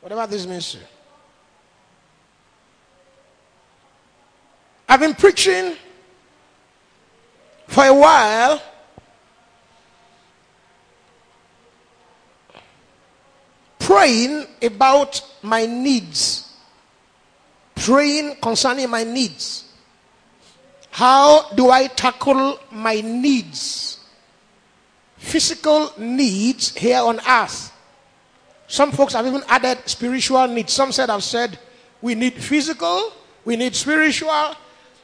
Whatever this means to you. I've been preaching for a while. Praying about my needs. Praying concerning my needs. How do I tackle my needs? Physical needs here on earth. Some folks have even added spiritual needs. Some said, I've said, we need physical, we need spiritual.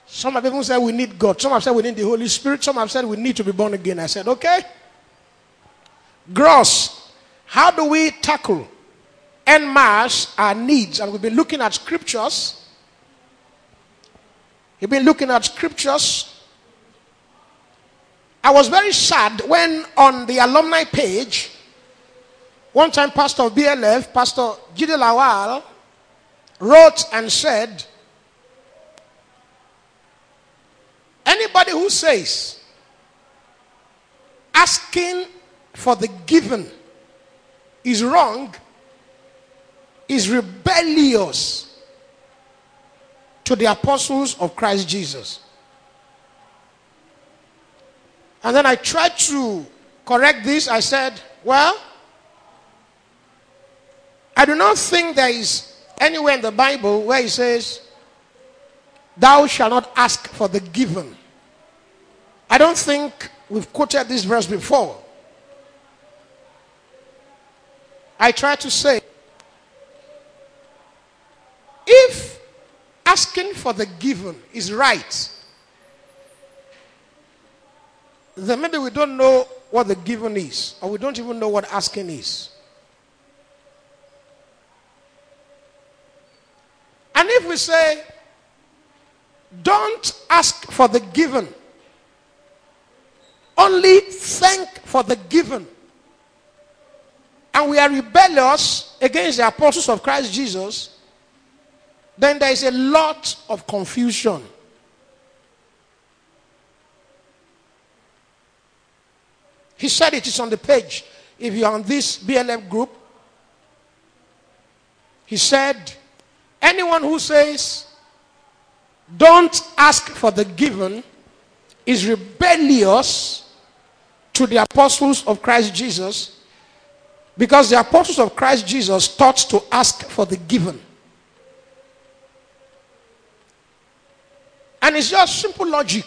Some have even said we need God. Some have said we need the Holy Spirit. Some have said we need to be born again. I said, okay. Gross. How do we tackle and masse our needs? And we've been looking at scriptures. We've been looking at scriptures. I was very sad when on the alumni page, one time Pastor BLF, Pastor Jide Lawal, wrote and said, Anybody who says asking for the given is wrong is rebellious to the apostles of Christ Jesus. And then I tried to correct this. I said, well, I do not think there is anywhere in the Bible where it says, Thou shalt not ask for the given. I don't think we've quoted this verse before. I try to say, if asking for the given is right, then maybe we don't know what the given is, or we don't even know what asking is. And if we say, don't ask for the given, only thank for the given, and we are rebellious against the apostles of Christ Jesus, then there is a lot of confusion. He said it is on the page. If you are on this BLF group, he said, anyone who says, don't ask for the given is rebellious to the apostles of Christ Jesus because the apostles of Christ Jesus taught to ask for the given. And it's just simple logic.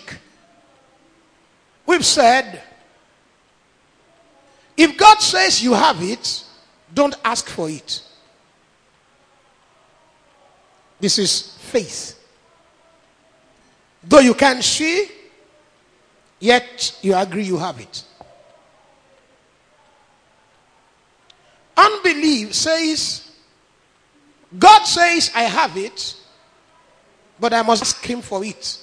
We've said, if God says you have it, don't ask for it. This is faith. Though you can't see, yet you agree you have it. Unbelief says, God says, I have it, but I must ask Him for it.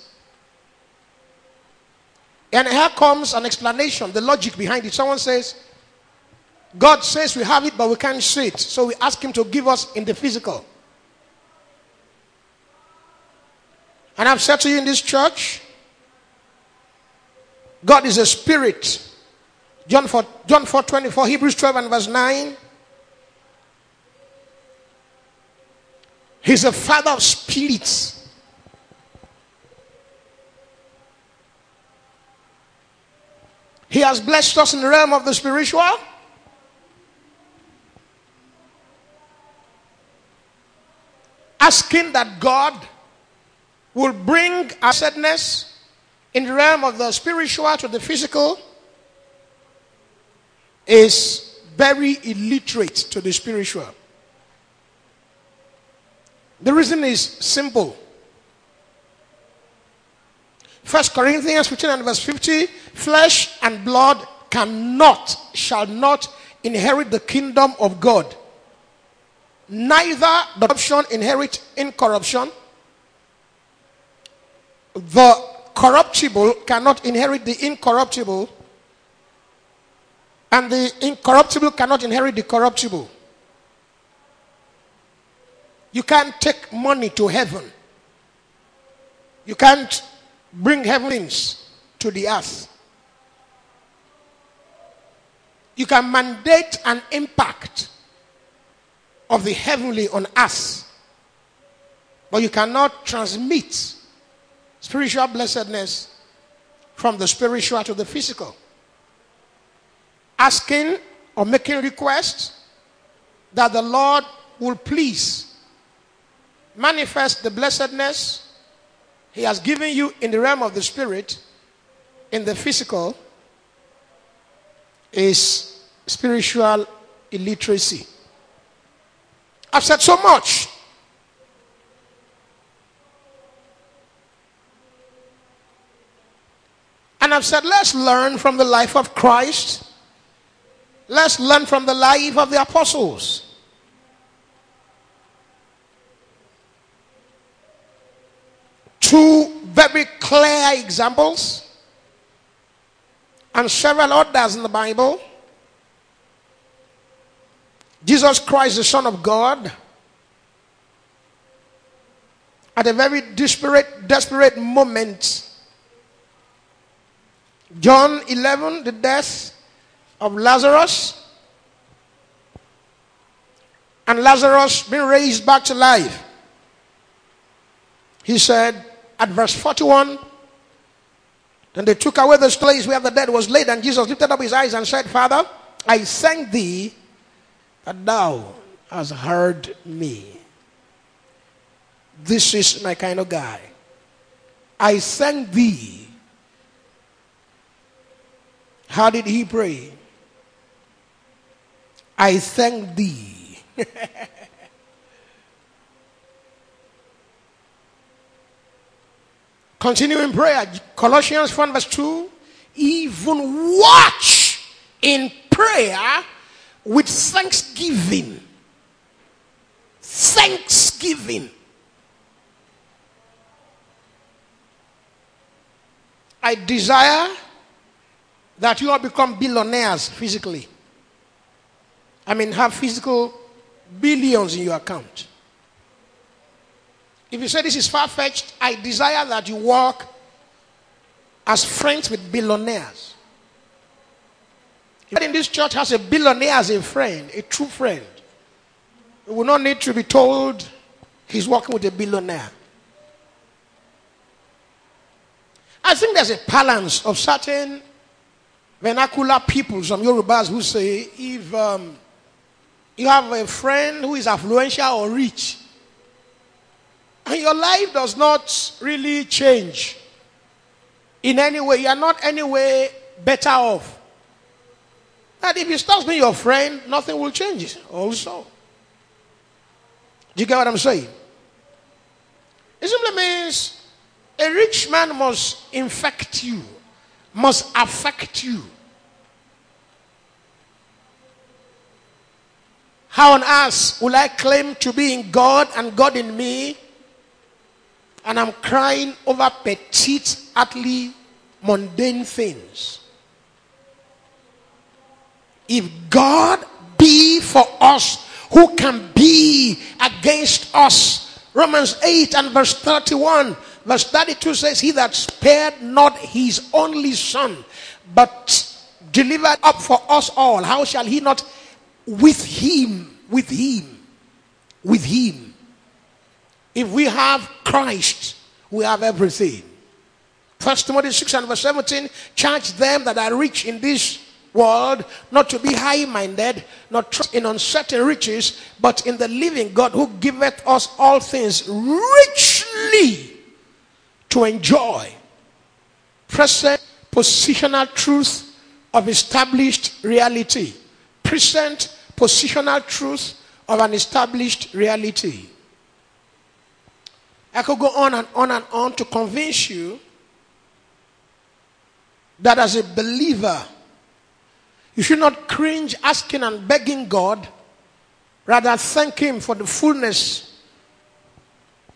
And here comes an explanation, the logic behind it. Someone says, God says we have it, but we can't see it. So we ask Him to give us in the physical. And I've said to you in this church, God is a spirit. John 4, John 4 24, Hebrews 12 and verse 9. He's a father of spirits. He has blessed us in the realm of the spiritual. Asking that God will bring sadness in the realm of the spiritual to the physical is very illiterate to the spiritual. The reason is simple. First Corinthians 15 and verse 50 flesh and blood cannot, shall not inherit the kingdom of God. Neither the corruption inherit incorruption. The corruptible cannot inherit the incorruptible. And the incorruptible cannot inherit the corruptible. You can't take money to heaven. You can't bring heavens to the earth. You can mandate an impact, of the heavenly on us. But you cannot transmit spiritual blessedness from the spiritual to the physical. Asking or making requests that the Lord will please manifest the blessedness He has given you in the realm of the spirit, in the physical, is spiritual illiteracy. I've said so much. And I've said, let's learn from the life of Christ. Let's learn from the life of the apostles. Two very clear examples, and several others in the Bible. Jesus Christ, the Son of God, at a very desperate, desperate moment. John 11, the death of Lazarus, and Lazarus being raised back to life. He said at verse 41, then they took away the place where the dead was laid, and Jesus lifted up his eyes and said, Father, I thank thee that thou hast heard me. This is my kind of guy. I thank thee. How did he pray? I thank thee. Continuing prayer, Colossians 1 verse 2. Even watch in prayer with thanksgiving. Thanksgiving. I desire that you all become billionaires physically. I mean, have physical billions in your account. If you say this is far fetched, I desire that you walk as friends with billionaires But in this church has a billionaire as a friend, a true friend. He will not need to be told he's working with a billionaire. I think there's a balance of certain vernacular people, some Yorubas who say if um, you have a friend who is affluential or rich, and your life does not really change in any way, you are not any way better off. That if he stops being your friend, nothing will change also. Do you get what I'm saying? It simply means a rich man must infect you, must affect you. How on earth will I claim to be in God and God in me? And I'm crying over petite, utterly mundane things. If God be for us, who can be against us? Romans 8 and verse 31. Verse 32 says, He that spared not his only son, but delivered up for us all, how shall he not with him, with him, with him? If we have Christ, we have everything. First Timothy 6 and verse 17, charge them that are rich in this world, not to be high minded, not trust in uncertain riches, but in the living God who giveth us all things richly to enjoy. Present positional truth of established reality. Present positional truth of an established reality. I could go on and on and on to convince you that as a believer, you should not cringe asking and begging God. Rather, thank Him for the fullness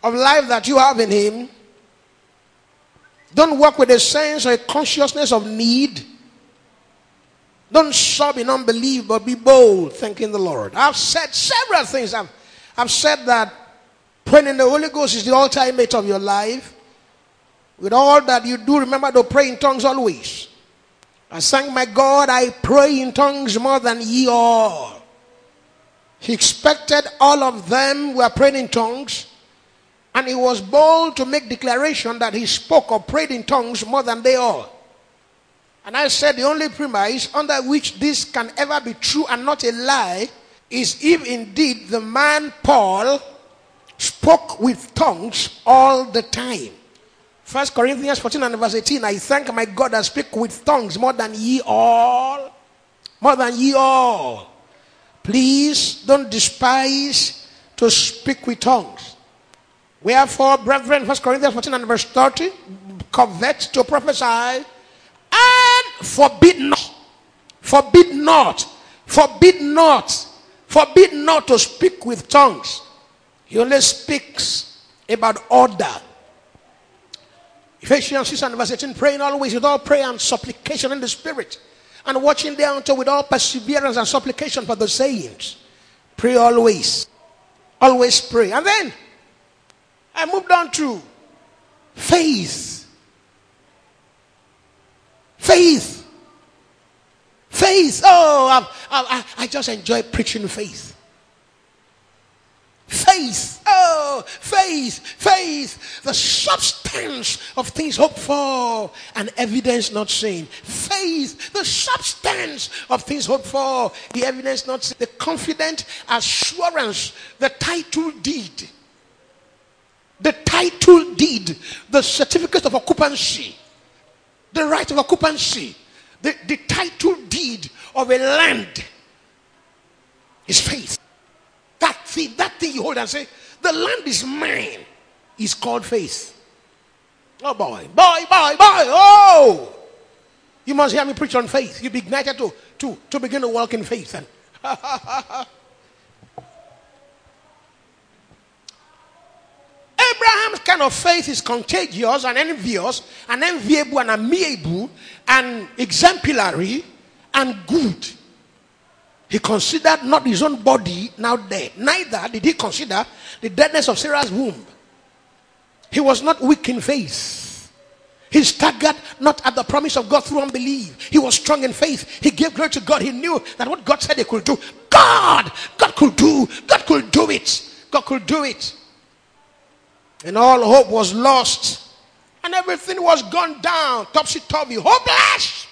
of life that you have in Him. Don't work with a sense or a consciousness of need. Don't sob in unbelief, but be bold, thanking the Lord. I've said several things. I've, I've said that praying in the Holy Ghost is the ultimate of your life. With all that you do, remember to pray in tongues always. I sang my God, I pray in tongues more than ye all. He expected all of them were praying in tongues, and he was bold to make declaration that he spoke or prayed in tongues more than they all. And I said the only premise under which this can ever be true and not a lie is if indeed the man Paul spoke with tongues all the time. First Corinthians 14 and verse 18. I thank my God that speak with tongues more than ye all. More than ye all. Please don't despise to speak with tongues. Wherefore, brethren, First Corinthians 14 and verse 30, covet to prophesy and forbid not. Forbid not. Forbid not. Forbid not to speak with tongues. He only speaks about order. Ephesians 6 and verse 18, praying always with all prayer and supplication in the spirit, and watching thereunto with all perseverance and supplication for the saints. Pray always. Always pray. And then I moved on to faith. Faith. Faith. Oh, I, I, I just enjoy preaching faith. Faith. Oh, faith, faith, the substance of things hoped for and evidence not seen. Faith, the substance of things hoped for, the evidence not seen. The confident assurance, the title deed. The title deed, the certificate of occupancy, the right of occupancy, the, the title deed of a land is faith. That thing, that thing you hold and say, the land is mine, is called faith. Oh boy, boy, boy, boy, oh! You must hear me preach on faith. You be ignited to, to, to begin to walk in faith. And Abraham's kind of faith is contagious and envious and enviable and amiable and exemplary and good. He considered not his own body now dead. Neither did he consider the deadness of Sarah's womb. He was not weak in faith. He staggered not at the promise of God through unbelief. He was strong in faith. He gave glory to God. He knew that what God said he could do, God, God could do. God could do it. God could do it. And all hope was lost. And everything was gone down, topsy turvy, hopeless.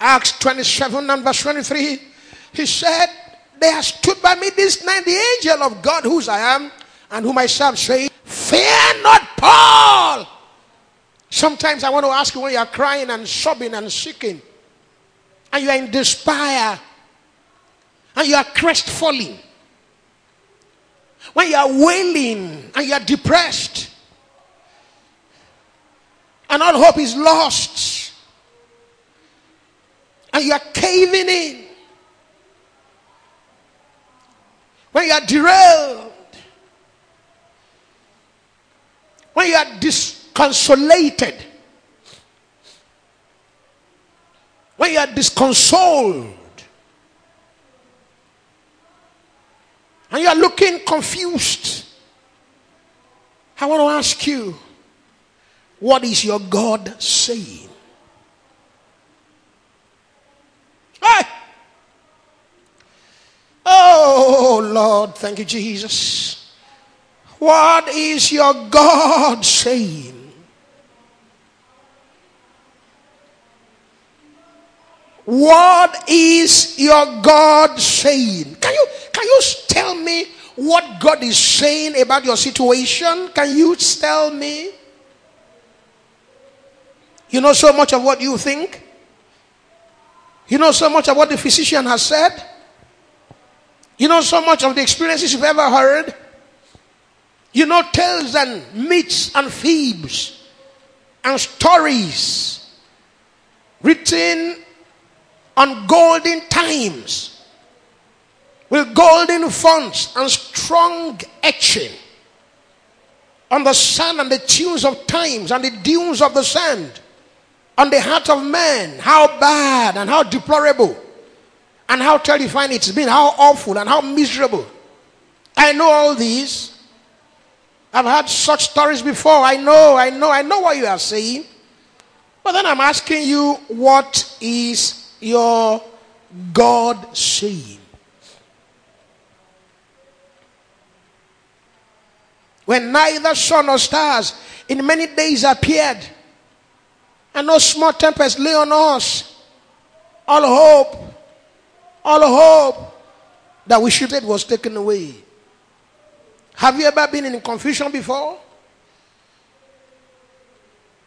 Acts 27 and verse 23. He said, They have stood by me this night, the angel of God, whose I am, and whom I serve, saying, Fear not, Paul. Sometimes I want to ask you when you are crying and sobbing and seeking, and you are in despair, and you are crestfallen, when you are wailing and you are depressed, and all hope is lost, and you are caving in, when you are derailed, when you are disconsolated, when you are disconsoled, and you are looking confused, I want to ask you, what is your God saying? Hey! Oh, Lord, thank you, Jesus. What is your God saying? What is your God saying? Can you can you tell me what God is saying about your situation? Can you tell me? You know so much of what you think? You know so much of what the physician has said? You know so much of the experiences you've ever heard? You know tales and myths and fibs and stories written on golden times with golden fonts and strong etching on the sun and the tunes of times and the dunes of the sand on the heart of man. How bad and how deplorable and how terrifying it's been how awful and how miserable. I know all these. I've had such stories before. I know i know i know what you are saying. But then i'm asking you what is your God saying, When neither sun nor stars in many days appeared, and no small tempest lay on us, all hope, all hope that we should it was taken away. Have you ever been in confusion before?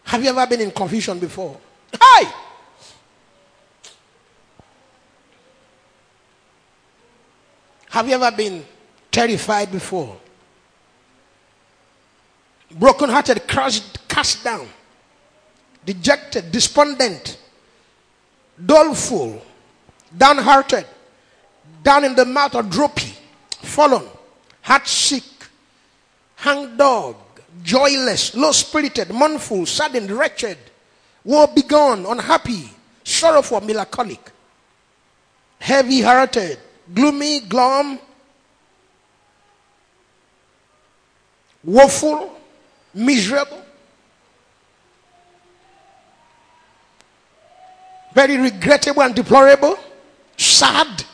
Have you ever been in confusion before? Hi! Have you ever been terrified before? Broken-hearted, crushed, cast down, dejected, despondent, doleful, downhearted, down in the mouth or droopy, fallen, heart sick, hang dog, joyless, low spirited, mournful, saddened, wretched, woe begone, unhappy, sorrowful, melancholic, heavy hearted, gloomy, glum, woeful, miserable, very regrettable and deplorable, sad.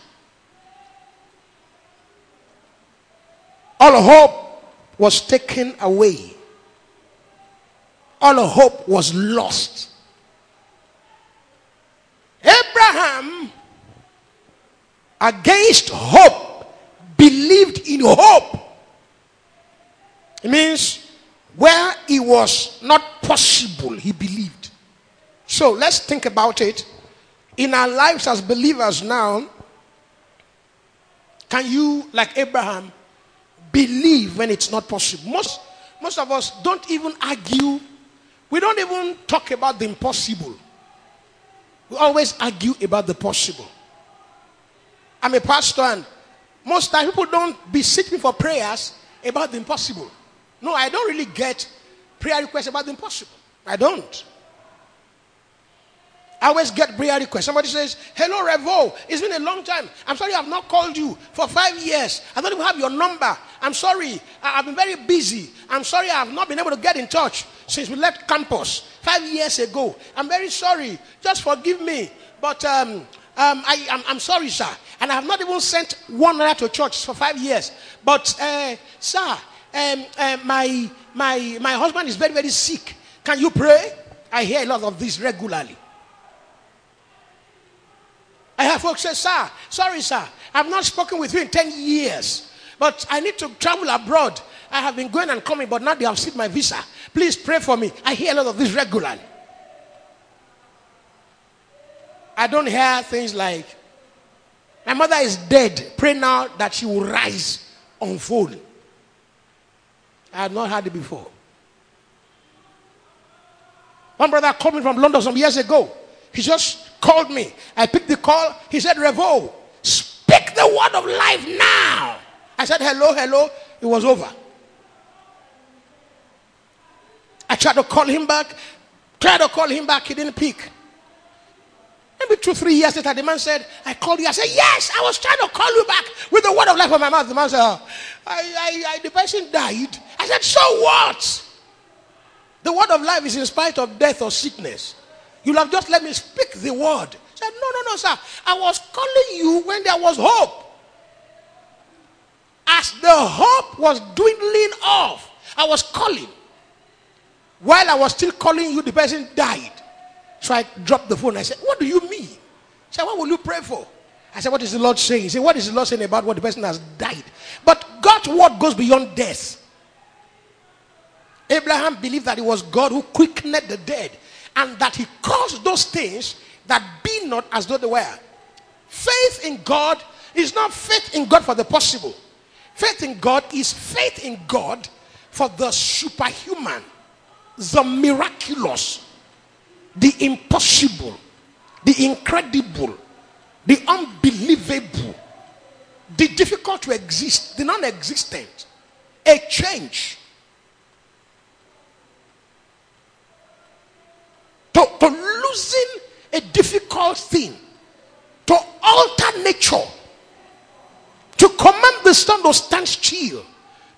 All hope was taken away. All hope was lost. Abraham against hope, believed in hope. It means where it was not possible, he believed. So let's think about it. In our lives as believers now, can you, like Abraham, believe when it's not possible? Most, most of us don't even argue. We don't even talk about the impossible. We always argue about the possible. I'm a pastor, and most times people don't beseech me for prayers about the impossible. No, I don't really get prayer requests about the impossible. I don't. I always get prayer requests. Somebody says, Hello, Revo. It's been a long time. I'm sorry I've not called you for five years. I don't even have your number. I'm sorry. I've been very busy. I'm sorry I've not been able to get in touch since we left campus five years ago. I'm very sorry. Just forgive me. But um, um, I, am sorry, sir. And I have not even sent one letter to church for five years. But, uh, sir, um, uh, my, my, my husband is very, very sick. Can you pray? I hear a lot of this regularly. I have folks say, Sir, sorry, sir, I've not spoken with you in 10 years, but I need to travel abroad. I have been going and coming, but now they have seen my visa. Please pray for me. I hear a lot of this regularly. I don't hear things like, My mother is dead. Pray now that she will rise on full. I have not heard it before. One brother called me from London some years ago. He just called me. I picked the call. He said, Revo, speak the word of life now. I said, hello, hello. It was over. I tried to call him back. Tried to call him back. He didn't pick. Maybe two, three years later, the man said, I called you. I said, Yes, I was trying to call you back with the word of life on my mouth. The man said, oh, I, I, I, The person died. I said, So what? The word of life is in spite of death or sickness. You'll have just let me speak the word. I said, No, no, no, sir. I was calling you when there was hope. As the hope was dwindling off, I was calling. While I was still calling you, the person died. So I dropped the phone. I said, What do you mean? He said, What will you pray for? I said, What is the Lord saying? He said, What is the Lord saying about what the person has died? But God's word goes beyond death. Abraham believed that it was God who quickened the dead and that he caused those things that be not as though they were. Faith in God is not faith in God for the possible. Faith in God is faith in God for the superhuman, the miraculous, the impossible, the incredible, the unbelievable, the difficult to exist, the non existent, a change. To, to losing a difficult thing, to alter nature, to command the sun to stand still,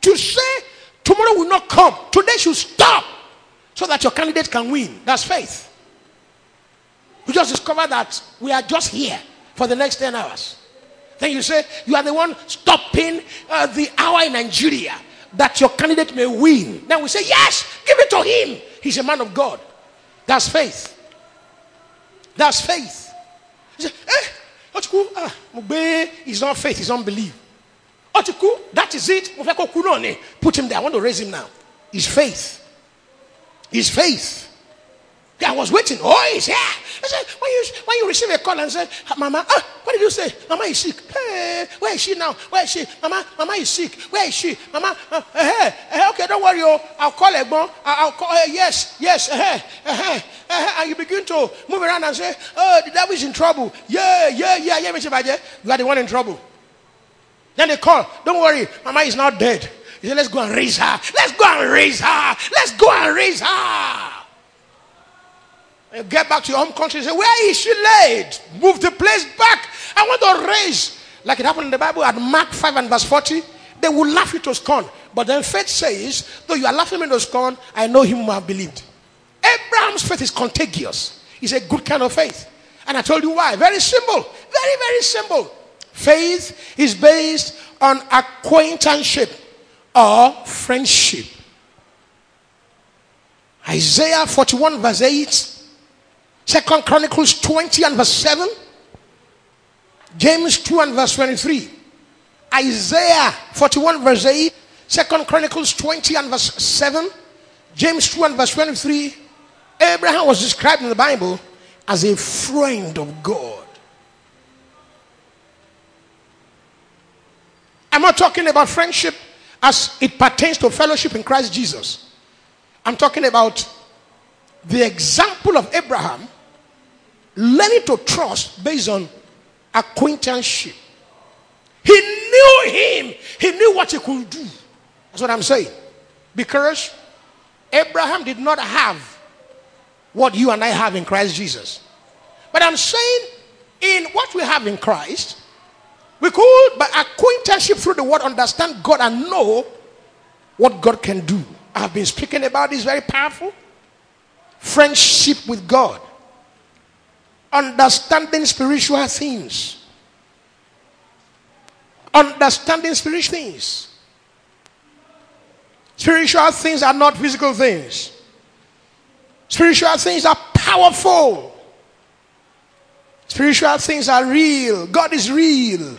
to say tomorrow will not come, today should stop so that your candidate can win. That's faith. We just discover that we are just here for the next 10 hours. Then you say, You are the one stopping uh, the hour in Nigeria. that your candidate may win. Then we say, Yes, give it to him. He's a man of God. That's faith. That's faith. He said, Eh, Atiku, ah, is not faith, it's unbelief. Atiku, that is it. Put him there. I want to raise him now. It's faith. It's faith. I was waiting. Oh, he's here. I said, when you, when you receive a call and say, Mama, ah, what did you say? Mama is sick. Hey, where is she now? Where is she? Mama, Mama is sick. Where is she? Mama, uh, hey, hey, okay, don't worry. Oh, I'll call Egbon. I'll call, uh, yes, yes, uh, uh, uh, and you begin to move around and say, oh, the devil is in trouble. Yeah, yeah, yeah, yeah, Mr. You are the one in trouble. Then they call, don't worry, Mama is not dead. He said, let's go and raise her. Let's go and raise her. Let's go and raise her. Get back to your home country say, Where is she laid? Move the place back. I want to raise. Like it happened in the Bible at Mark 5 and verse 40. They will laugh you to scorn. But then faith says, Though you are laughing me to scorn, I know him who have believed. Abraham's faith is contagious. It's a good kind of faith. And I told you why. Very simple. Very, very simple. Faith is based on acquaintanceship or friendship. Isaiah 41, verse 8 Second Chronicles 20 and verse 7. James 2 and verse 23. Isaiah 41 verse 8. Second Chronicles 20 and verse 7. James 2 and verse 23. Abraham was described in the Bible as a friend of God. I'm not talking about friendship as it pertains to fellowship in Christ Jesus. I'm talking about the example of Abraham learning to trust based on acquaintanceship. He knew him, he knew what he could do. That's what I'm saying. Because Abraham did not have what you and I have in Christ Jesus. But I'm saying, in what we have in Christ, we could, by acquaintanceship through the word, understand God and know what God can do. I've been speaking about this very powerful friendship with God understanding spiritual things. Understanding spiritual things. Spiritual things are not physical things. Spiritual things are powerful. Spiritual things are real. God is real.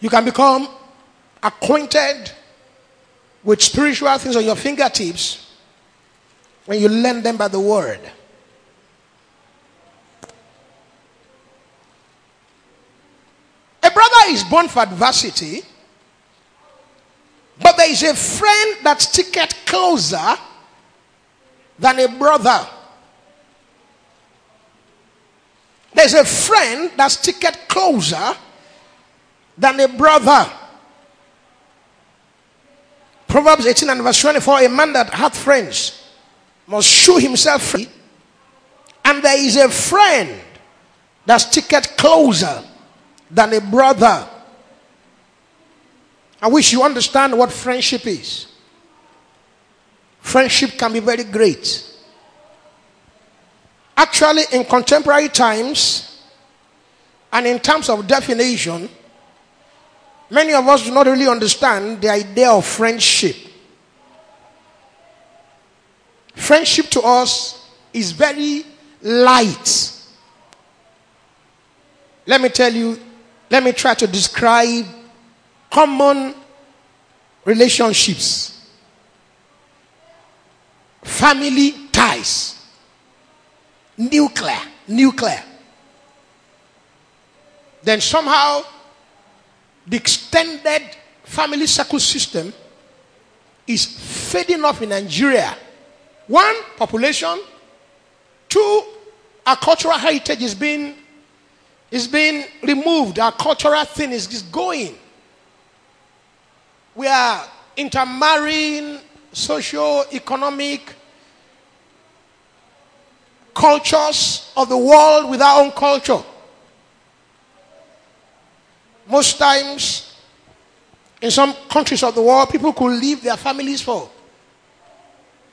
You can become acquainted with spiritual things on your fingertips when you learn them by the word. Is born for adversity, but there is a friend that sticketh closer than a brother. There's a friend that sticketh closer than a brother. Proverbs 18 and verse 24 A man that hath friends must shew himself free, and there is a friend that sticketh closer than a brother. I wish you understand what friendship is. Friendship can be very great. Actually, in contemporary times and in terms of definition, many of us do not really understand the idea of friendship. Friendship to us is very light. Let me tell you, let me try to describe common relationships, family ties, nuclear, nuclear. Then somehow the extended family circle system is fading off in Nigeria. One, population. Two, our cultural heritage is being is being removed. Our cultural thing is, is going. We are intermarrying socio-economic cultures of the world with our own culture. Most times, in some countries of the world, people could leave their families for.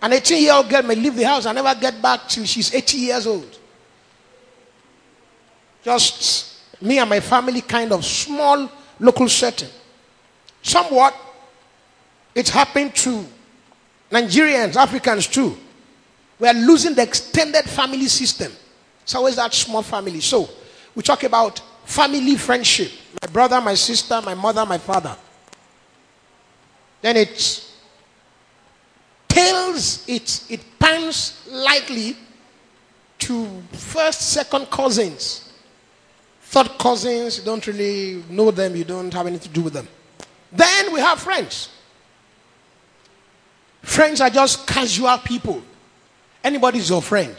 An 18 year old girl may leave the house and never get back till she's 80 years old. Just me and my family, kind of small local setting. Somewhat It happened to Nigerians, Africans too. We are losing the extended family system. It's always that small family. So we talk about family friendship. My brother, my sister, my mother, my father. Then it tails, it, it pans lightly to first, second cousins. Third cousins, you don't really know them, you don't have anything to do with them. Then we have friends. Friends are just casual people. Anybody's your friend.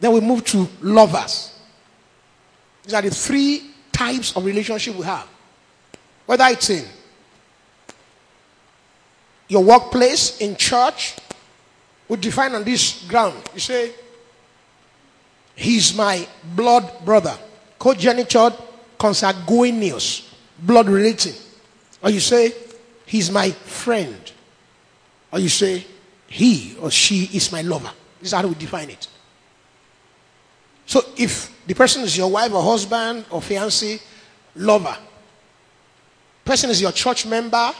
Then we move to lovers. These are the three types of relationship we have. Whether it's in your workplace, in church, we define on this ground. You say, He's my blood brother. Cogeniture consanguineous, blood relating. Or you say, He's my friend. Or you say, He or she is my lover. This is how we define it. So if the person is your wife or husband or fiancé, lover, person is your church member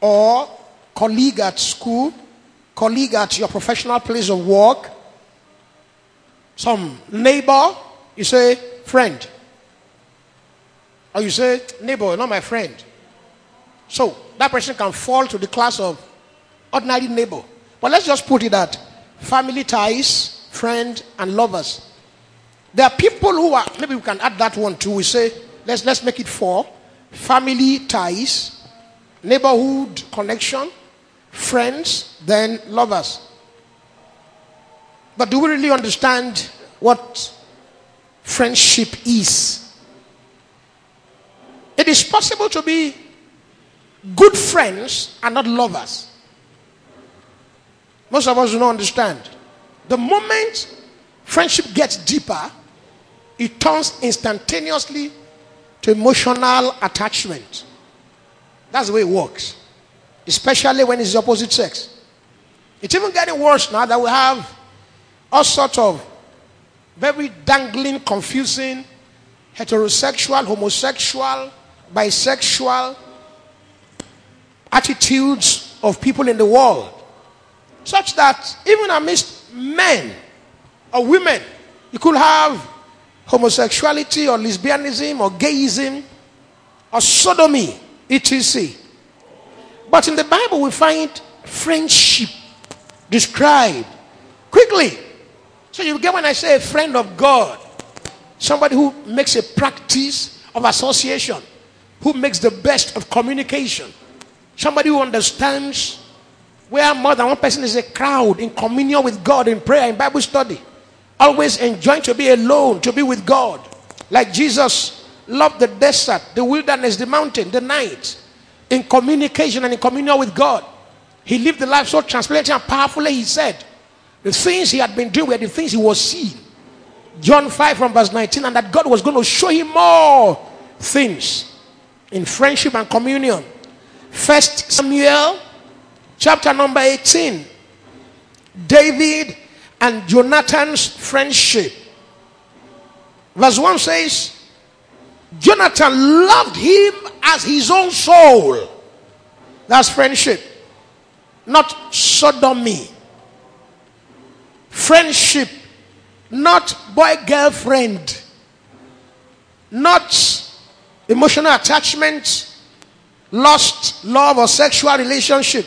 or colleague at school, colleague at your professional place of work, some neighbor, you say friend. Or you say neighbor, not my friend. So that person can fall to the class of ordinary neighbor. But let's just put it that family ties, friend, and lovers. There are people who are, maybe we can add that one too. We say, let's, let's make it four family ties, neighborhood connection, friends, then lovers. But do we really understand what friendship is? It is possible to be good friends and not lovers. Most of us do not understand. The moment friendship gets deeper, it turns instantaneously to emotional attachment. That's the way it works, especially when it's the opposite sex. It's even getting worse now that we have all sorts of very dangling, confusing, heterosexual, homosexual, bisexual attitudes of people in the world such that even amidst men or women, you could have homosexuality or lesbianism or gayism or sodomy, etc. But in the Bible, we find friendship described quickly. So you get when I say a friend of God, somebody who makes a practice of association, who makes the best of communication, somebody who understands where more than one person is a crowd in communion with God in prayer in Bible study. Always enjoying to be alone, to be with God. Like Jesus loved the desert, the wilderness, the mountain, the night, in communication and in communion with God. He lived the life so transparently and powerfully, he said. The things he had been doing were the things he was seeing. John 5 from verse 19, and that God was going to show him more things in friendship and communion. First Samuel chapter number 18. David and Jonathan's friendship. Verse 1 says, Jonathan loved him as his own soul. That's friendship, not sodomy. Friendship, not boy girlfriend, not emotional attachment, lost love, or sexual relationship.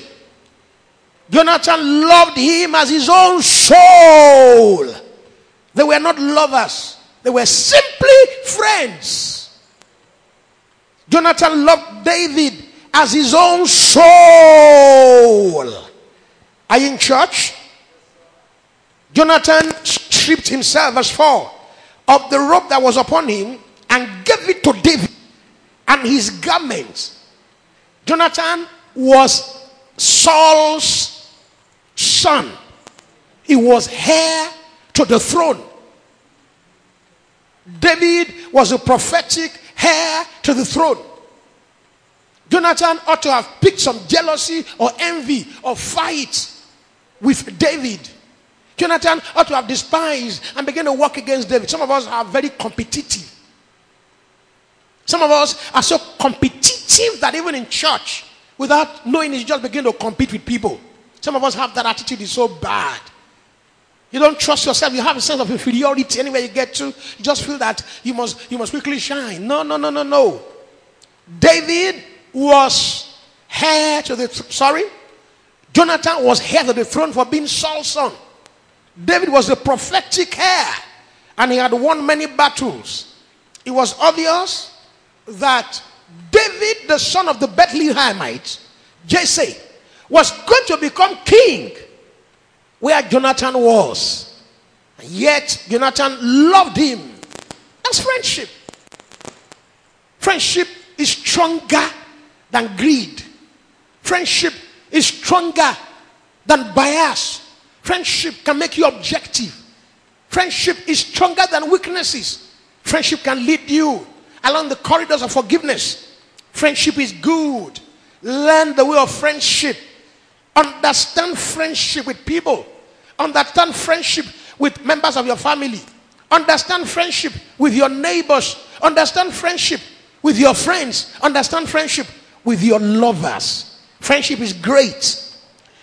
Jonathan loved him as his own soul. They were not lovers, they were simply friends. Jonathan loved David as his own soul. Are you in church? Jonathan stripped himself, verse 4, of the robe that was upon him and gave it to David and his garments. Jonathan was Saul's son. He was heir to the throne. David was a prophetic heir to the throne. Jonathan ought to have picked some jealousy or envy or fight with David. Jonathan ought to have despised and began to work against David. Some of us are very competitive. Some of us are so competitive that even in church, without knowing it, you just begin to compete with people. Some of us have that attitude, it's so bad. You don't trust yourself. You have a sense of inferiority anywhere you get to. You just feel that you must, you must quickly shine. No, no, no, no, no. David was heir to the, sorry, Jonathan was heir to the throne for being Saul's son. David was a prophetic heir and he had won many battles. It was obvious that David, the son of the Bethlehemite, Jesse, was going to become king where Jonathan was. And yet, Jonathan loved him. That's friendship. Friendship is stronger than greed. Friendship is stronger than bias. Friendship can make you objective. Friendship is stronger than weaknesses. Friendship can lead you along the corridors of forgiveness. Friendship is good. Learn the way of friendship. Understand friendship with people. Understand friendship with members of your family. Understand friendship with your neighbors. Understand friendship with your friends. Understand friendship with your lovers. Friendship is great.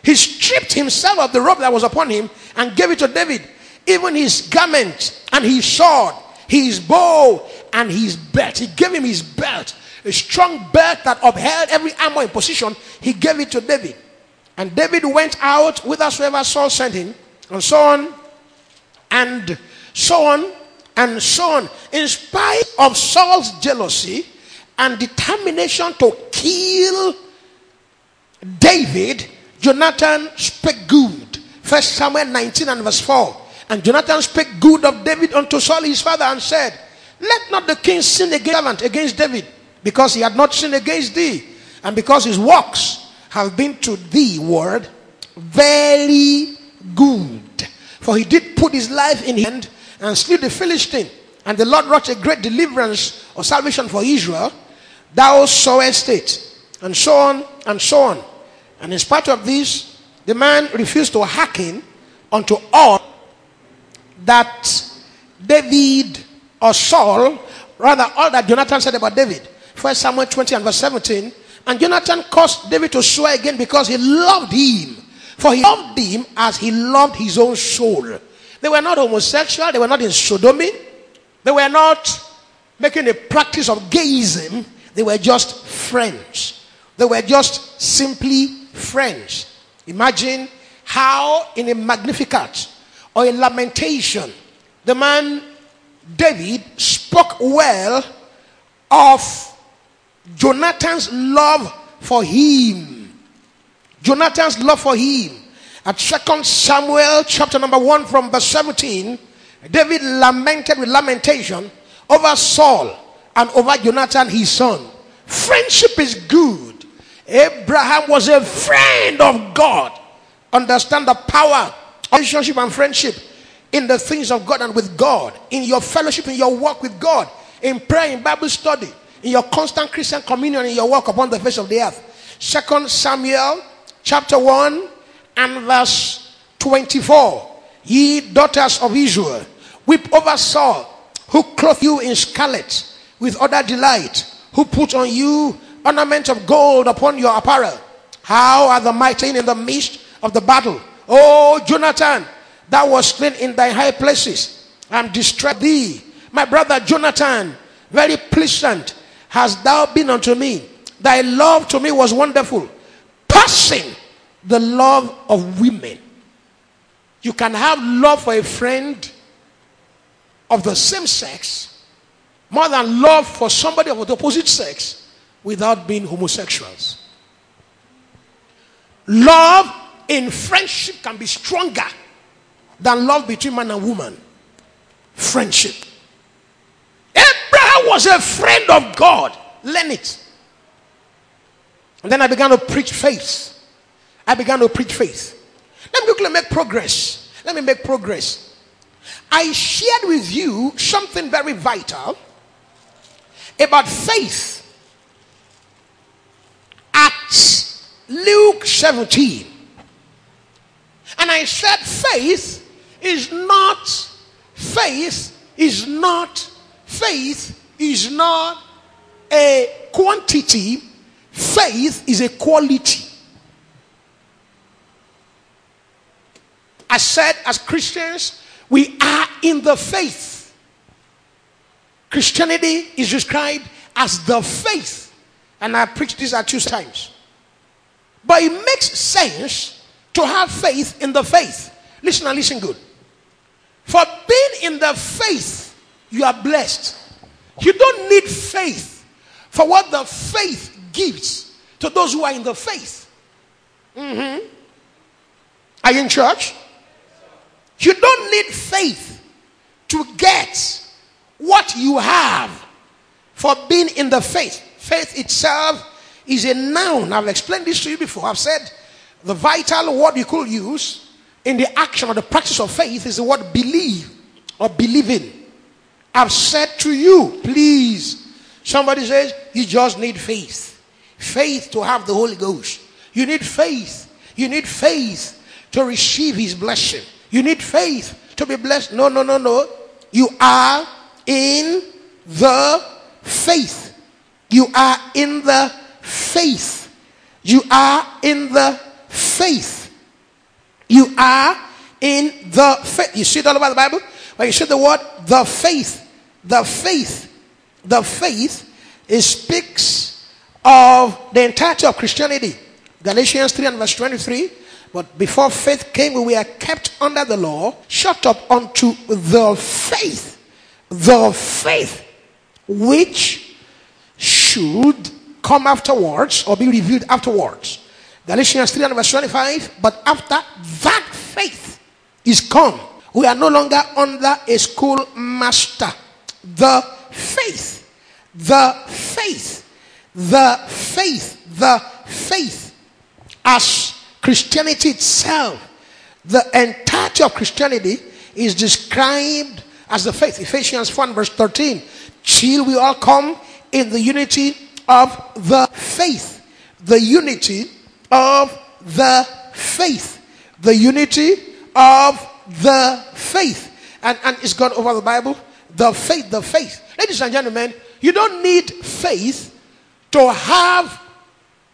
He stripped himself of the robe that was upon him and gave it to David. Even his garments and his sword, his bow and his belt. He gave him his belt, a strong belt that upheld every armor in position. He gave it to David. And David went out whithersoever Saul sent him, and so on, and so on, and so on. In spite of Saul's jealousy and determination to kill David, Jonathan spake good. First Samuel 19 and verse 4. And Jonathan spake good of David unto Saul his father and said, Let not the king sin against, against David, because he had not sinned against thee, and because his works have been to thee, word, very good. For he did put his life in hand and slew the Philistine. And the Lord wrought a great deliverance or salvation for Israel. Thou sawest it. And so on and so on. And in spite of this, the man refused to hearken unto all that David or Saul, rather all that Jonathan said about David. First Samuel 20 and verse 17. And Jonathan caused David to swear again because he loved him. For he loved him as he loved his own soul. They were not homosexual, they were not in sodomy, they were not making a practice of gayism, they were just friends. They were just simply friends. Imagine how in a Magnificat or a lamentation, the man David spoke well of Jonathan's love for him. Jonathan's love for him. At Second Samuel chapter number 1 from verse 17, David lamented with lamentation over Saul and over Jonathan his son. Friendship is good. Abraham was a friend of God. Understand the power of relationship and friendship in the things of God and with God, in your fellowship, in your work with God, in prayer, in Bible study, in your constant Christian communion, in your work upon the face of the earth. Second Samuel chapter 1 and verse 24. Ye daughters of Israel, weep over Saul, who clothed you in scarlet with other delight, who put on you ornament of gold upon your apparel. How are the mighty in the midst of the battle? Oh, Jonathan, thou was slain in thy high places, I'm distressed thee. My brother Jonathan, very pleasant hast thou been unto me. Thy love to me was wonderful, passing the love of women. You can have love for a friend of the same sex more than love for somebody of the opposite sex without being homosexuals. Love in friendship can be stronger than love between man and woman. Friendship. Abraham was a friend of God. Learn it. And then I began to preach faith. I began to preach faith. Let me quickly make progress. Let me make progress. I shared with you something very vital about faith at Luke 17. And I said, faith is not, faith is not, faith is not a quantity, Faith is a quality. I said, as Christians, we are in the faith. Christianity is described as the faith. And I preached this at two times. But it makes sense to have faith in the faith. Listen and listen good. For being in the faith, you are blessed. You don't need faith for what the faith gives to those who are in the faith. Mm-hmm. Are you in church? You don't need faith to get what you have for being in the faith. Faith itself is a noun. I've explained this to you before. I've said the vital word you could use in the action or the practice of faith is the word believe or believing. I've said to you, please. Somebody says, you just need faith. Faith to have the Holy Ghost. You need faith. You need faith to receive His blessing. You need faith to be blessed. No, no, no, no. You are in the faith. You are in the faith. You are in the faith. You are in the faith. You see it all about the Bible? When you see the word the faith, the faith, the faith, it speaks of the entirety of Christianity. Galatians 3 and verse 23. But before faith came, we were kept under the law, shut up unto the faith, the faith which should come afterwards or be revealed afterwards. Galatians 3 and verse 25. But after that faith is come, we are no longer under a schoolmaster. The faith, the faith, the faith, the faith, as Christianity itself, the entirety of Christianity is described as the faith. Ephesians 1 verse 13. Till we all come in the unity of the faith. The unity of the faith. The unity of the faith. And, and it's gone over the Bible. The faith, the faith. Ladies and gentlemen, you don't need faith to have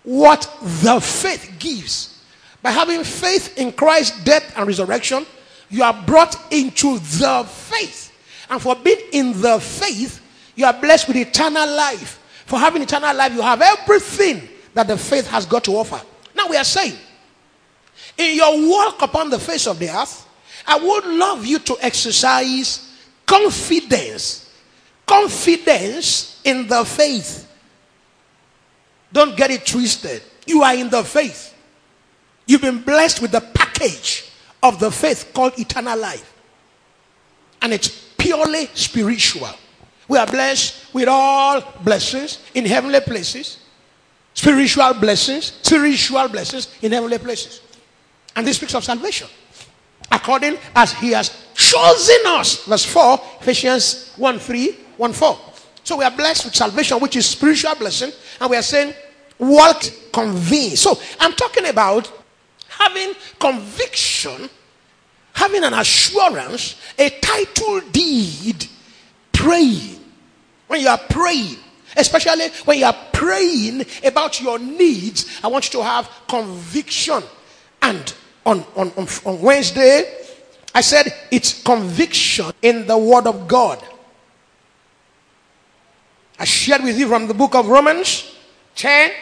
what the faith gives. By having faith in Christ's death and resurrection, you are brought into the faith. And for being in the faith, you are blessed with eternal life. For having eternal life, you have everything that the faith has got to offer. Now we are saying, in your walk upon the face of the earth, I would love you to exercise confidence. Confidence in the faith. Don't get it twisted. You are in the faith. You've been blessed with the package of the faith called eternal life. And it's purely spiritual. We are blessed with all blessings in heavenly places, spiritual blessings, spiritual blessings in heavenly places. And this speaks of salvation. According as he has chosen us. Verse 4, Ephesians 1 3, 1 4. So we are blessed with salvation, which is spiritual blessing, and we are saying, walk convinced. So I'm talking about having conviction, having an assurance, a title deed, praying. When you are praying, especially when you are praying about your needs, I want you to have conviction. And on, on, on, on Wednesday, I said it's conviction in the Word of God. I shared with you from the book of Romans 10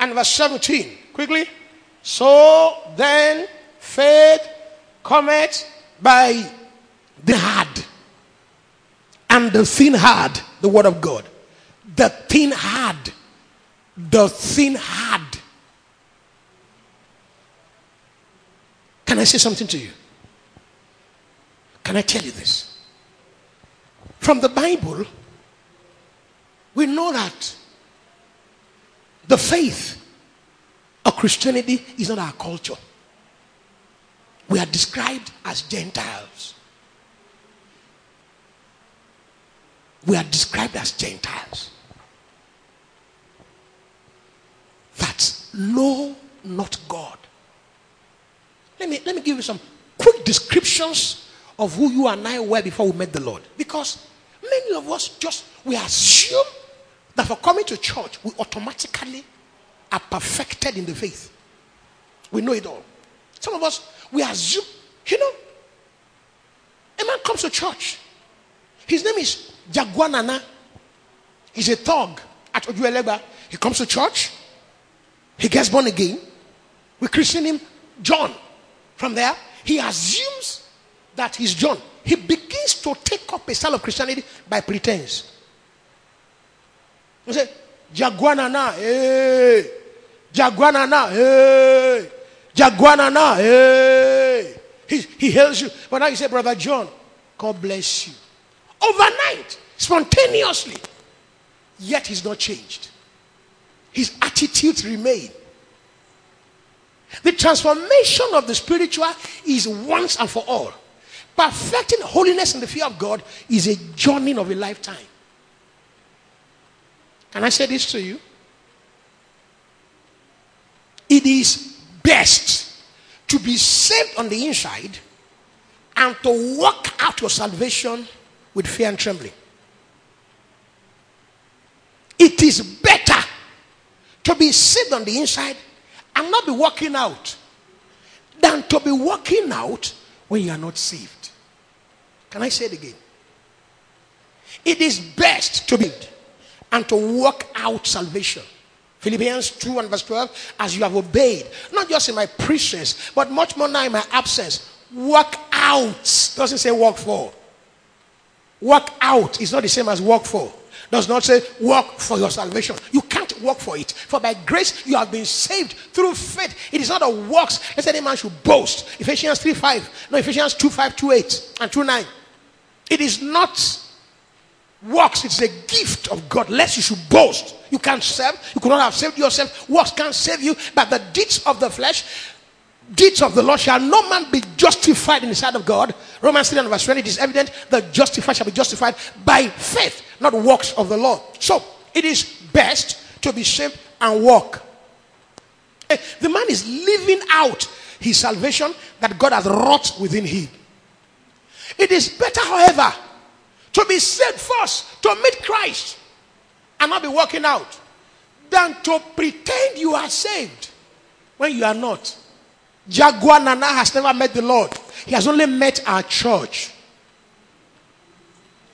and verse 17. Quickly. So then faith cometh by the hard. And the thin hard, the word of God. The thin hard. The thin hard. Can I say something to you? Can I tell you this? From the Bible, we know that the faith of Christianity is not our culture. We are described as Gentiles. We are described as Gentiles. That know not God. Let me, let me give you some quick descriptions of who you and I were before we met the Lord. Because many of us just, we assume that for coming to church, we automatically are perfected in the faith. We know it all. Some of us, we assume, you know, a man comes to church. His name is Jaguanana. He's a thug at Ojuelegba. He comes to church. He gets born again. We christen him John. From there, he assumes that he's John. He begins to take up a style of Christianity by pretense. You say, Jaguanana, hey. Jaguanana, hey. Jaguanana, hey. He, he hails you. But now you say, Brother John, God bless you. Overnight, spontaneously. Yet he's not changed. His attitudes remain. The transformation of the spiritual is once and for all. Perfecting holiness in the fear of God is a journey of a lifetime. Can I say this to you? It is best to be saved on the inside and to work out your salvation with fear and trembling. It is better to be saved on the inside and not be working out than to be working out when you are not saved. Can I say it again? It is best to be and to work out salvation. Philippians 2 and verse 12, as you have obeyed, not just in my presence, but much more now in my absence. Work out. Doesn't say work for. Work out is not the same as work for. Does not say work for your salvation. You can't work for it. For by grace you have been saved through faith. It is not a works. Let's any man should boast. Ephesians 3 5. No, Ephesians 2 5, 2 8, and 2 9. It is not works, it's a gift of God, lest you should boast. You can't serve, you could not have saved yourself. Works can't save you, but the deeds of the flesh, deeds of the Lord, shall no man be justified in the sight of God. Romans 3 and verse 20, it is evident that justified shall be justified by faith, not works of the law. So it is best to be saved and walk. Eh, the man is living out his salvation that God has wrought within him. It is better, however, to be saved first, to meet Christ, and not be working out, than to pretend you are saved when you are not. Jaguanana has never met the Lord, he has only met our church.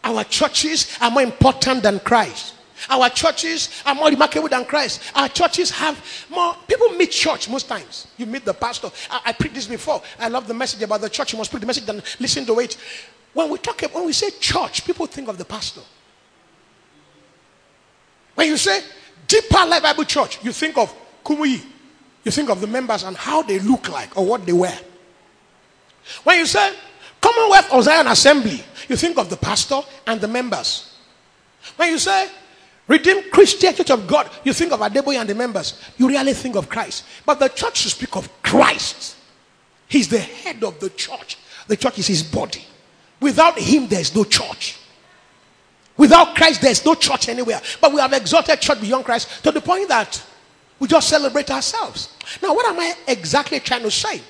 Our churches are more important than Christ. Our churches are more remarkable than Christ. Our churches have more people meet church most times. You meet the pastor. I, I preached this before. I love the message about the church. You must preach the message and listen to it. When we talk when we say church, people think of the pastor. When you say deeper life Bible church, you think of Kumuyi. You think of the members and how they look like or what they wear. When you say Commonwealth of Zion Assembly, you think of the pastor and the members. When you say Redeemed Christian Church of God, you think of Adeboye and the members. You really think of Christ. But the church should speak of Christ. He's the head of the church. The church is his body. Without him, there's no church. Without Christ, there's no church anywhere. But we have exalted church beyond Christ to the point that we just celebrate ourselves. Now, what am I exactly trying to say?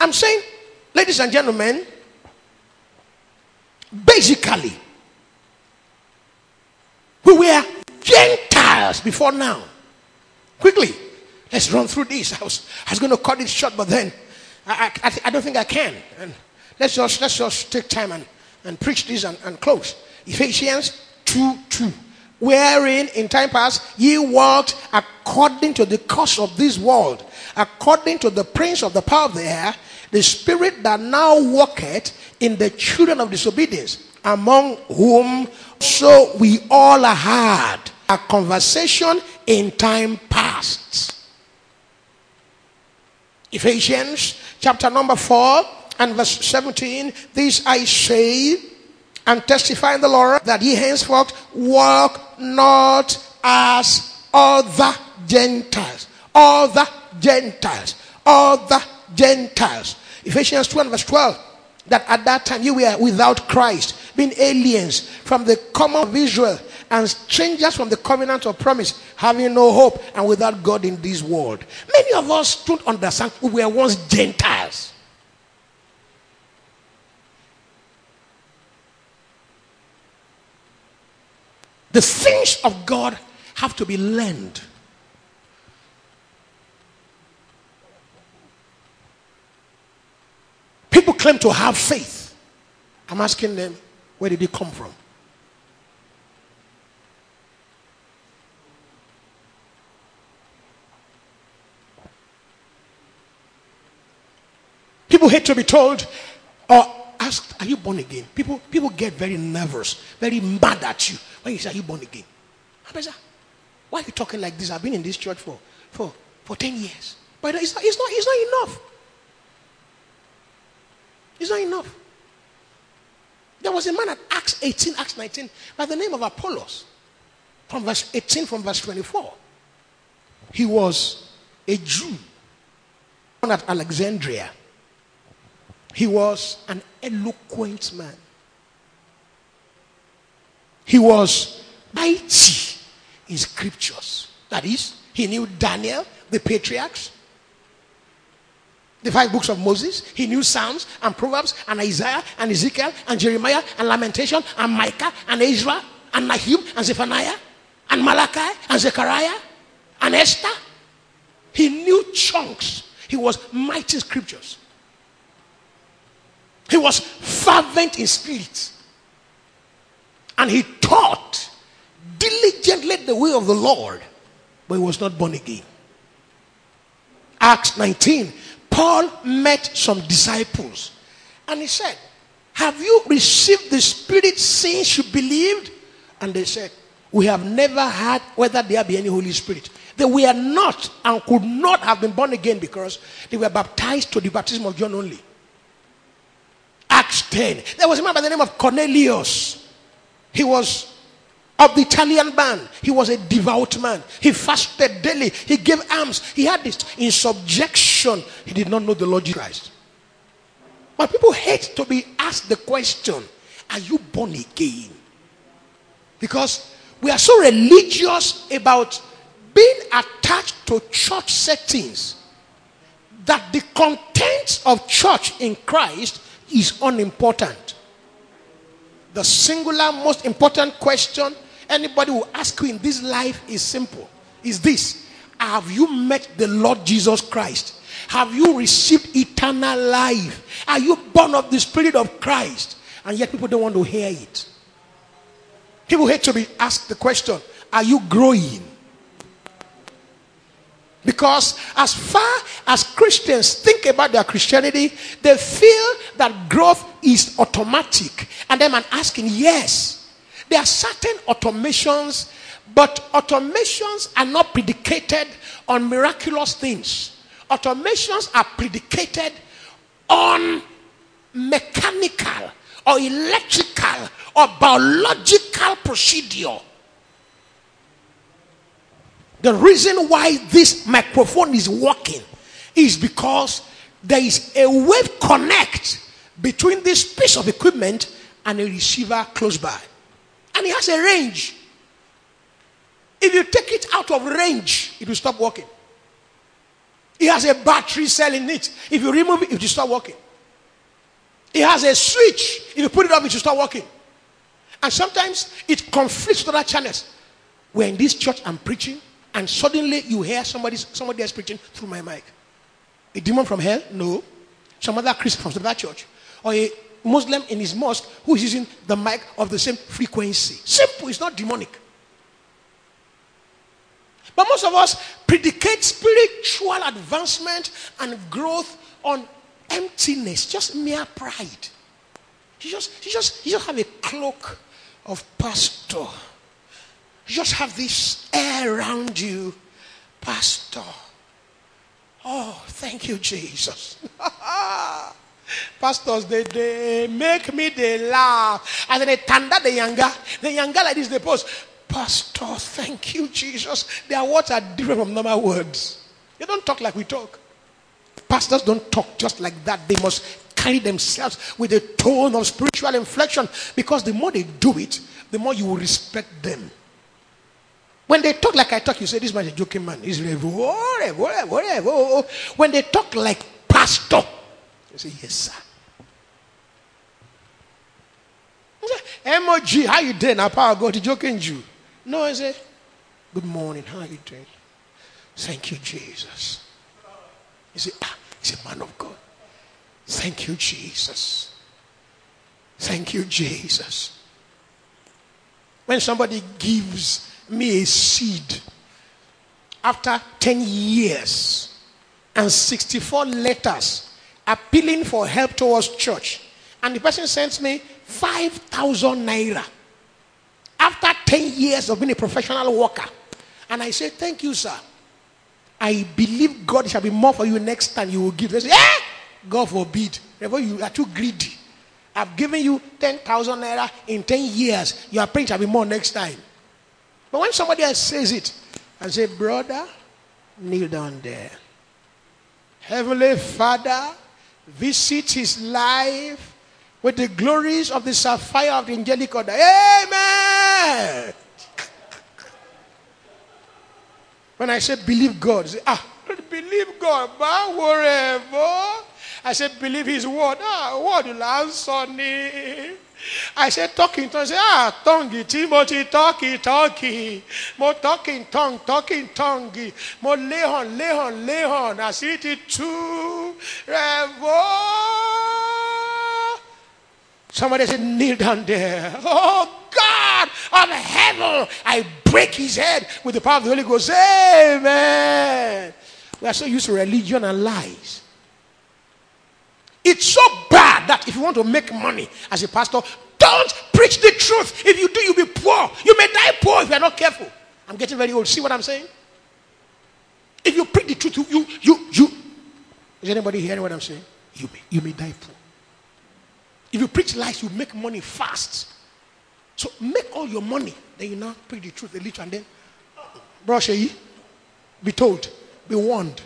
I'm saying, ladies and gentlemen, basically, we were Gentiles before now. Quickly, let's run through this. I was, I was going to cut it short, but then I, I, I don't think I can. And let's just, let's just take time and, and preach this and, and close. Ephesians 2 2. Wherein in time past ye walked according to the course of this world, according to the prince of the power of the air, the spirit that now walketh in the children of disobedience, among whom so we all had a conversation in time past. Ephesians chapter number 4 and verse 17. This I say and testify in the Lord that ye henceforth walk not as other Gentiles. Other Gentiles. Other Gentiles. Ephesians 2 and verse 12. That at that time you were without Christ, being aliens from the common of Israel and strangers from the covenant of promise, having no hope and without God in this world. Many of us don't understand we were once Gentiles. The things of God have to be learned. People claim to have faith. I'm asking them, where did it come from? People hate to be told or asked, Are you born again? People, people get very nervous, very mad at you when you say, Are you born again? Say, why are you talking like this? I've been in this church for, for, for 10 years. But it's not, it's, not, it's not enough. It's not enough. There was a man at Acts 18, Acts 19, by the name of Apollos, from verse 18, from verse 24. He was a Jew born at Alexandria. He was an eloquent man. He was mighty in scriptures. That is, he knew Daniel, the patriarchs, the five books of Moses. He knew Psalms and Proverbs and Isaiah and Ezekiel and Jeremiah and Lamentation and Micah and Ezra and Nahum and Zephaniah and Malachi and Zechariah and Esther. He knew chunks. He was mighty in scriptures. He was fervent in spirit. And he taught diligently the way of the Lord, but he was not born again. Acts 19, Paul met some disciples and he said, Have you received the Spirit since you believed? And they said, We have never had whether there be any Holy Spirit. They were not and could not have been born again because they were baptized to the baptism of John only. Acts 10. There was a man by the name of Cornelius. He was of the Italian band. He was a devout man. He fasted daily. He gave alms. He had this in subjection. He did not know the Lord Jesus Christ. But people hate to be asked the question Are you born again? Because we are so religious about being attached to church settings that the content of church in Christ is unimportant. The singular, most important question anybody will ask you in this life is simple is this Have you met the Lord Jesus Christ? Have you received eternal life? Are you born of the Spirit of Christ? And yet people don't want to hear it. People hate to be asked the question Are you growing? Because as far as Christians think about their Christianity, they feel that growth is automatic. And then I'm asking, yes, there are certain automations, but automations are not predicated on miraculous things. Automations are predicated on mechanical or electrical or biological procedure. The reason why this microphone is working is because there is a wave connect between this piece of equipment and a receiver close by. And it has a range. If you take it out of range, it will stop working. It has a battery cell in it. If you remove it, it will stop working. It has a switch. If you put it up, it will stop working. And sometimes it conflicts with other channels. We're in this church, I'm preaching and suddenly you hear somebody somebody else preaching through my mic. A demon from hell? No. Some other Christian from that church. Or a Muslim in his mosque who is using the mic of the same frequency. Simple, it's not demonic. But most of us predicate spiritual advancement and growth on emptiness, just mere pride. You just, you just, you just have a cloak of pastor you just have this air around you, Pastor. Oh, thank you, Jesus. Pastors, they, they make me they laugh. And then they tanda the younger. The younger like this, they post, Pastor, thank you, Jesus. Their words are different from normal words. They don't talk like we talk. Pastors don't talk just like that. They must carry themselves with a tone of spiritual inflection because the more they do it, the more you will respect them. When they talk like I talk, you say, This man is a joking man. He's whatever, whatever, whatever. When they talk like pastor, you say, Yes, sir. MOG, how you doing? Now, power God, joking you. No, I say, Good morning. How you doing? Thank you, Jesus. He said, Ah, he's a man of God. Thank you, Jesus. Thank you, Jesus. When somebody gives me a seed after 10 years and 64 letters appealing for help towards church, and the person sends me 5,000 naira after 10 years of being a professional worker, and I say, Thank you, sir. I believe God shall be more for you next time you will give. They say, eh? God forbid. Therefore, you are too greedy. I've given you 10,000 naira in 10 years. Your praying shall be more next time. But when somebody else says it, I say, brother, kneel down there. Heavenly Father, visit his life with the glories of the sapphire of the angelic order. Amen. When I say believe God, say, ah, believe God, but whatever. I said, believe his word. Ah, word will answer me. I said, talking tongue. Say, ah, tongue, Timothy, talking, talking. Mo talking tongue, talking tongue. Mo lay on, lay on, lay on. I see it too. Revo. Somebody said, kneel down there. Oh, God of heaven. I break his head with the power of the Holy Ghost. Amen. We are so used to religion and lies. It's so bad that if you want to make money as a pastor, don't preach the truth. If you do, you'll be poor. You may die poor if you're not careful. I'm getting very old. See what I'm saying? If you preach the truth, you, you, you, you. Is anybody hearing what I'm saying? You may, you may die poor. If you preach lies, you make money fast. So make all your money. Then you now preach the truth a little and then, oh, brush be told, be warned.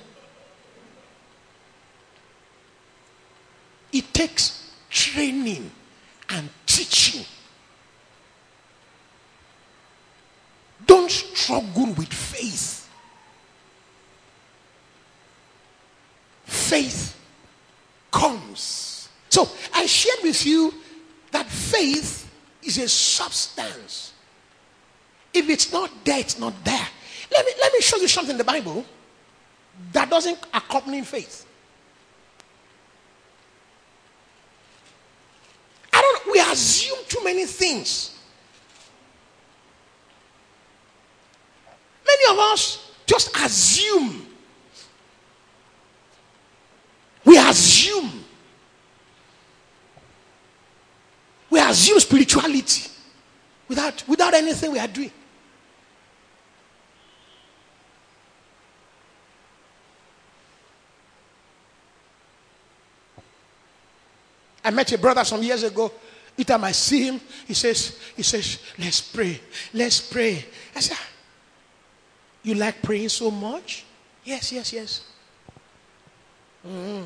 It takes training and teaching. Don't struggle with faith. Faith comes. So I shared with you that faith is a substance. If it's not there, it's not there. Let me, let me show you something in the Bible that doesn't accompany faith. I don't we assume too many things. Many of us just assume. We assume. We assume spirituality without, without anything we are doing. I met a brother some years ago. Every time I see him, he says, he says, let's pray. Let's pray. I said, you like praying so much? Yes, yes, yes. Mm-hmm.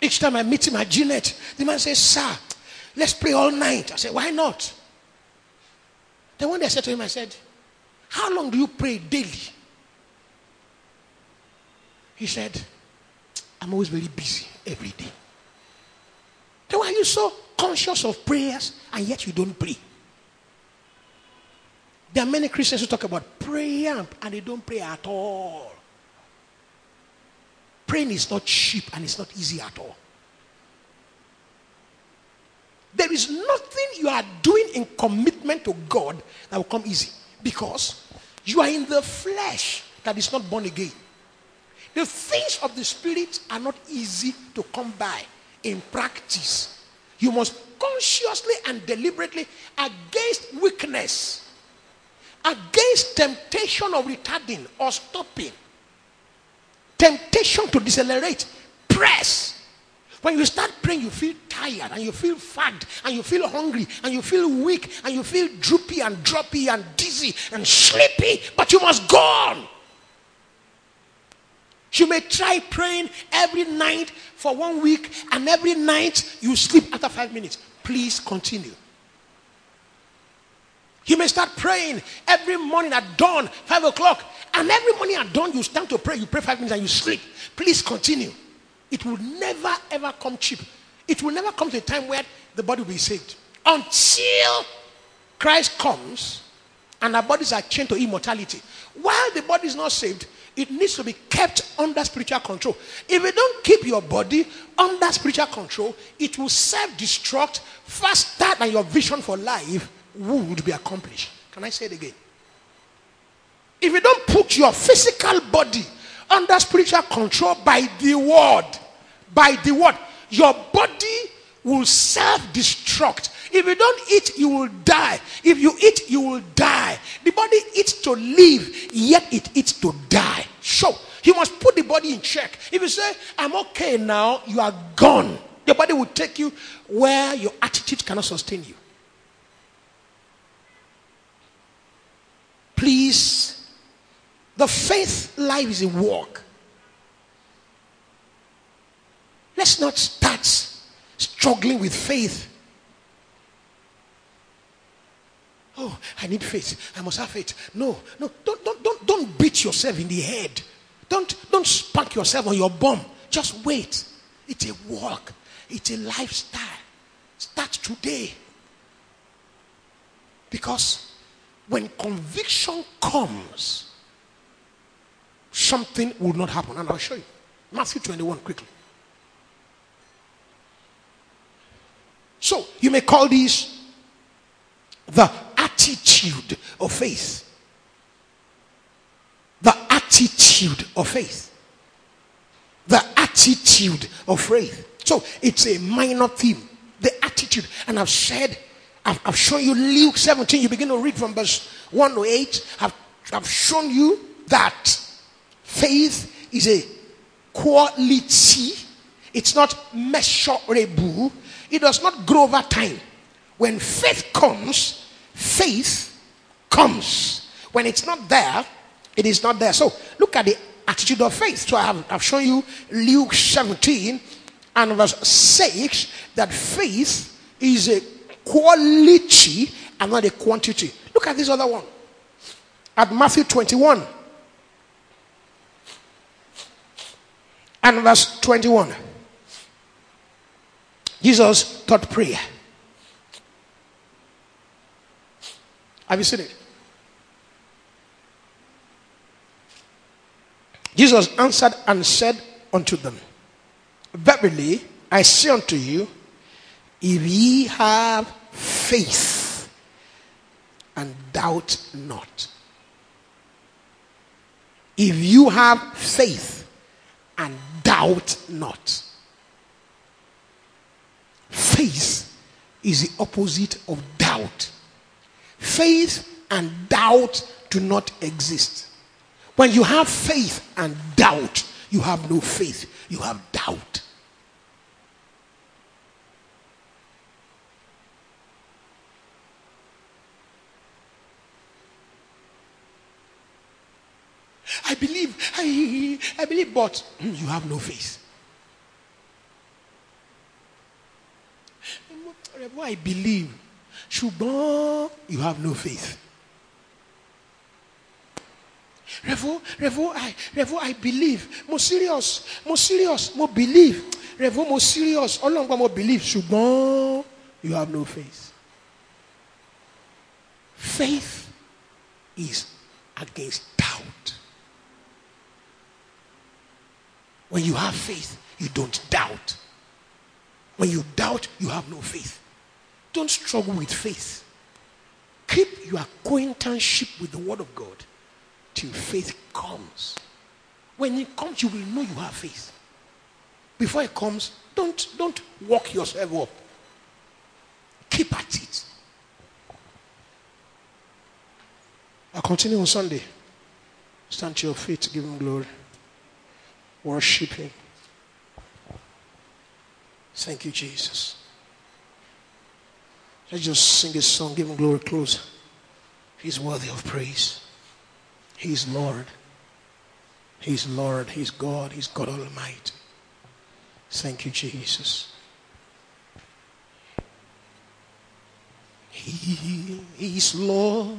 Each time I meet him at Jeanette, the man says, Sir, let's pray all night. I said, Why not? Then one day I said to him, I said, How long do you pray daily? He said, I'm always very busy every day. Then why are you so conscious of prayers and yet you don't pray? There are many Christians who talk about prayer and they don't pray at all. Praying is not cheap and it's not easy at all. There is nothing you are doing in commitment to God that will come easy because you are in the flesh that is not born again. The things of the spirit are not easy to come by in practice. You must consciously and deliberately, against weakness, against temptation of retarding or stopping, temptation to decelerate, press. When you start praying, you feel tired and you feel fagged and you feel hungry and you feel weak and you feel droopy and droppy and dizzy and sleepy, but you must go on. You may try praying every night for one week and every night you sleep after five minutes. Please continue. You may start praying every morning at dawn, five o'clock, and every morning at dawn you stand to pray. You pray five minutes and you sleep. Please continue. It will never ever come cheap. It will never come to a time where the body will be saved. until Christ comes and our bodies are changed to immortality. While the body is not saved, it needs to be kept under spiritual control. If you don't keep your body under spiritual control, it will self destruct faster than your vision for life would be accomplished. Can I say it again? If you don't put your physical body under spiritual control by the word, by the word, your body will self destruct. If you don't eat, you will die. If you eat, you will die. The body eats to live, yet it eats to die. So, you must put the body in check. If you say, I'm okay now, you are gone. Your body will take you where your attitude cannot sustain you. Please, the faith life is a walk. Let's not start struggling with faith. Oh, I need faith. I must have faith. No, no, don't, don't, don't, don't beat yourself in the head. Don't, don't spank yourself on your bum. Just wait. It's a walk, it's a lifestyle. Start today. Because when conviction comes, something will not happen. And I'll show you. Matthew 21, quickly. So you may call these the attitude of faith. The attitude of faith. The attitude of faith. So it's a minor theme. The attitude. And I've said, I've, I've shown you Luke 17. You begin to read from verse 1 to 8. I've, I've shown you that faith is a quality. It's not measurable. It does not grow over time. When faith comes, faith comes. When it's not there, it is not there. So look at the attitude of faith. So I have I've shown you Luke 17 and verse 6 that faith is a quality and not a quantity. Look at this other one. At Matthew 21 and verse 21. Jesus taught prayer. Have you seen it? Jesus answered and said unto them, Verily, I say unto you, if ye have faith and doubt not, if you have faith and doubt not, faith is the opposite of doubt. Faith and doubt do not exist. When you have faith and doubt, you have no faith, you have doubt. I believe, I, I believe, but mm, you have no faith. I believe, ṣùgbọ́n you have no faith. Revo, Revo, I, Revo, I believe. Mo serious, mo serious, mo believe. Revo, mo serious. Ọlọ́ngbọ́n mo believe. Ṣùgbọ́n you have no faith. Faith is against doubt. When you have faith, you don't doubt. When you doubt, you have no faith. Don't struggle with faith. Keep your acquaintanceship with the Word of God till faith comes. When it comes, you will know you have faith. Before it comes, don't, don't walk yourself up. Keep at it. I'll continue on Sunday. Stand to your feet, give him glory. Worship him. Thank you, Jesus. Let's just sing this song, give him glory close. He's worthy of praise. He's Lord. He's Lord. He's God. He's God Almighty. Thank you, Jesus. He is Lord.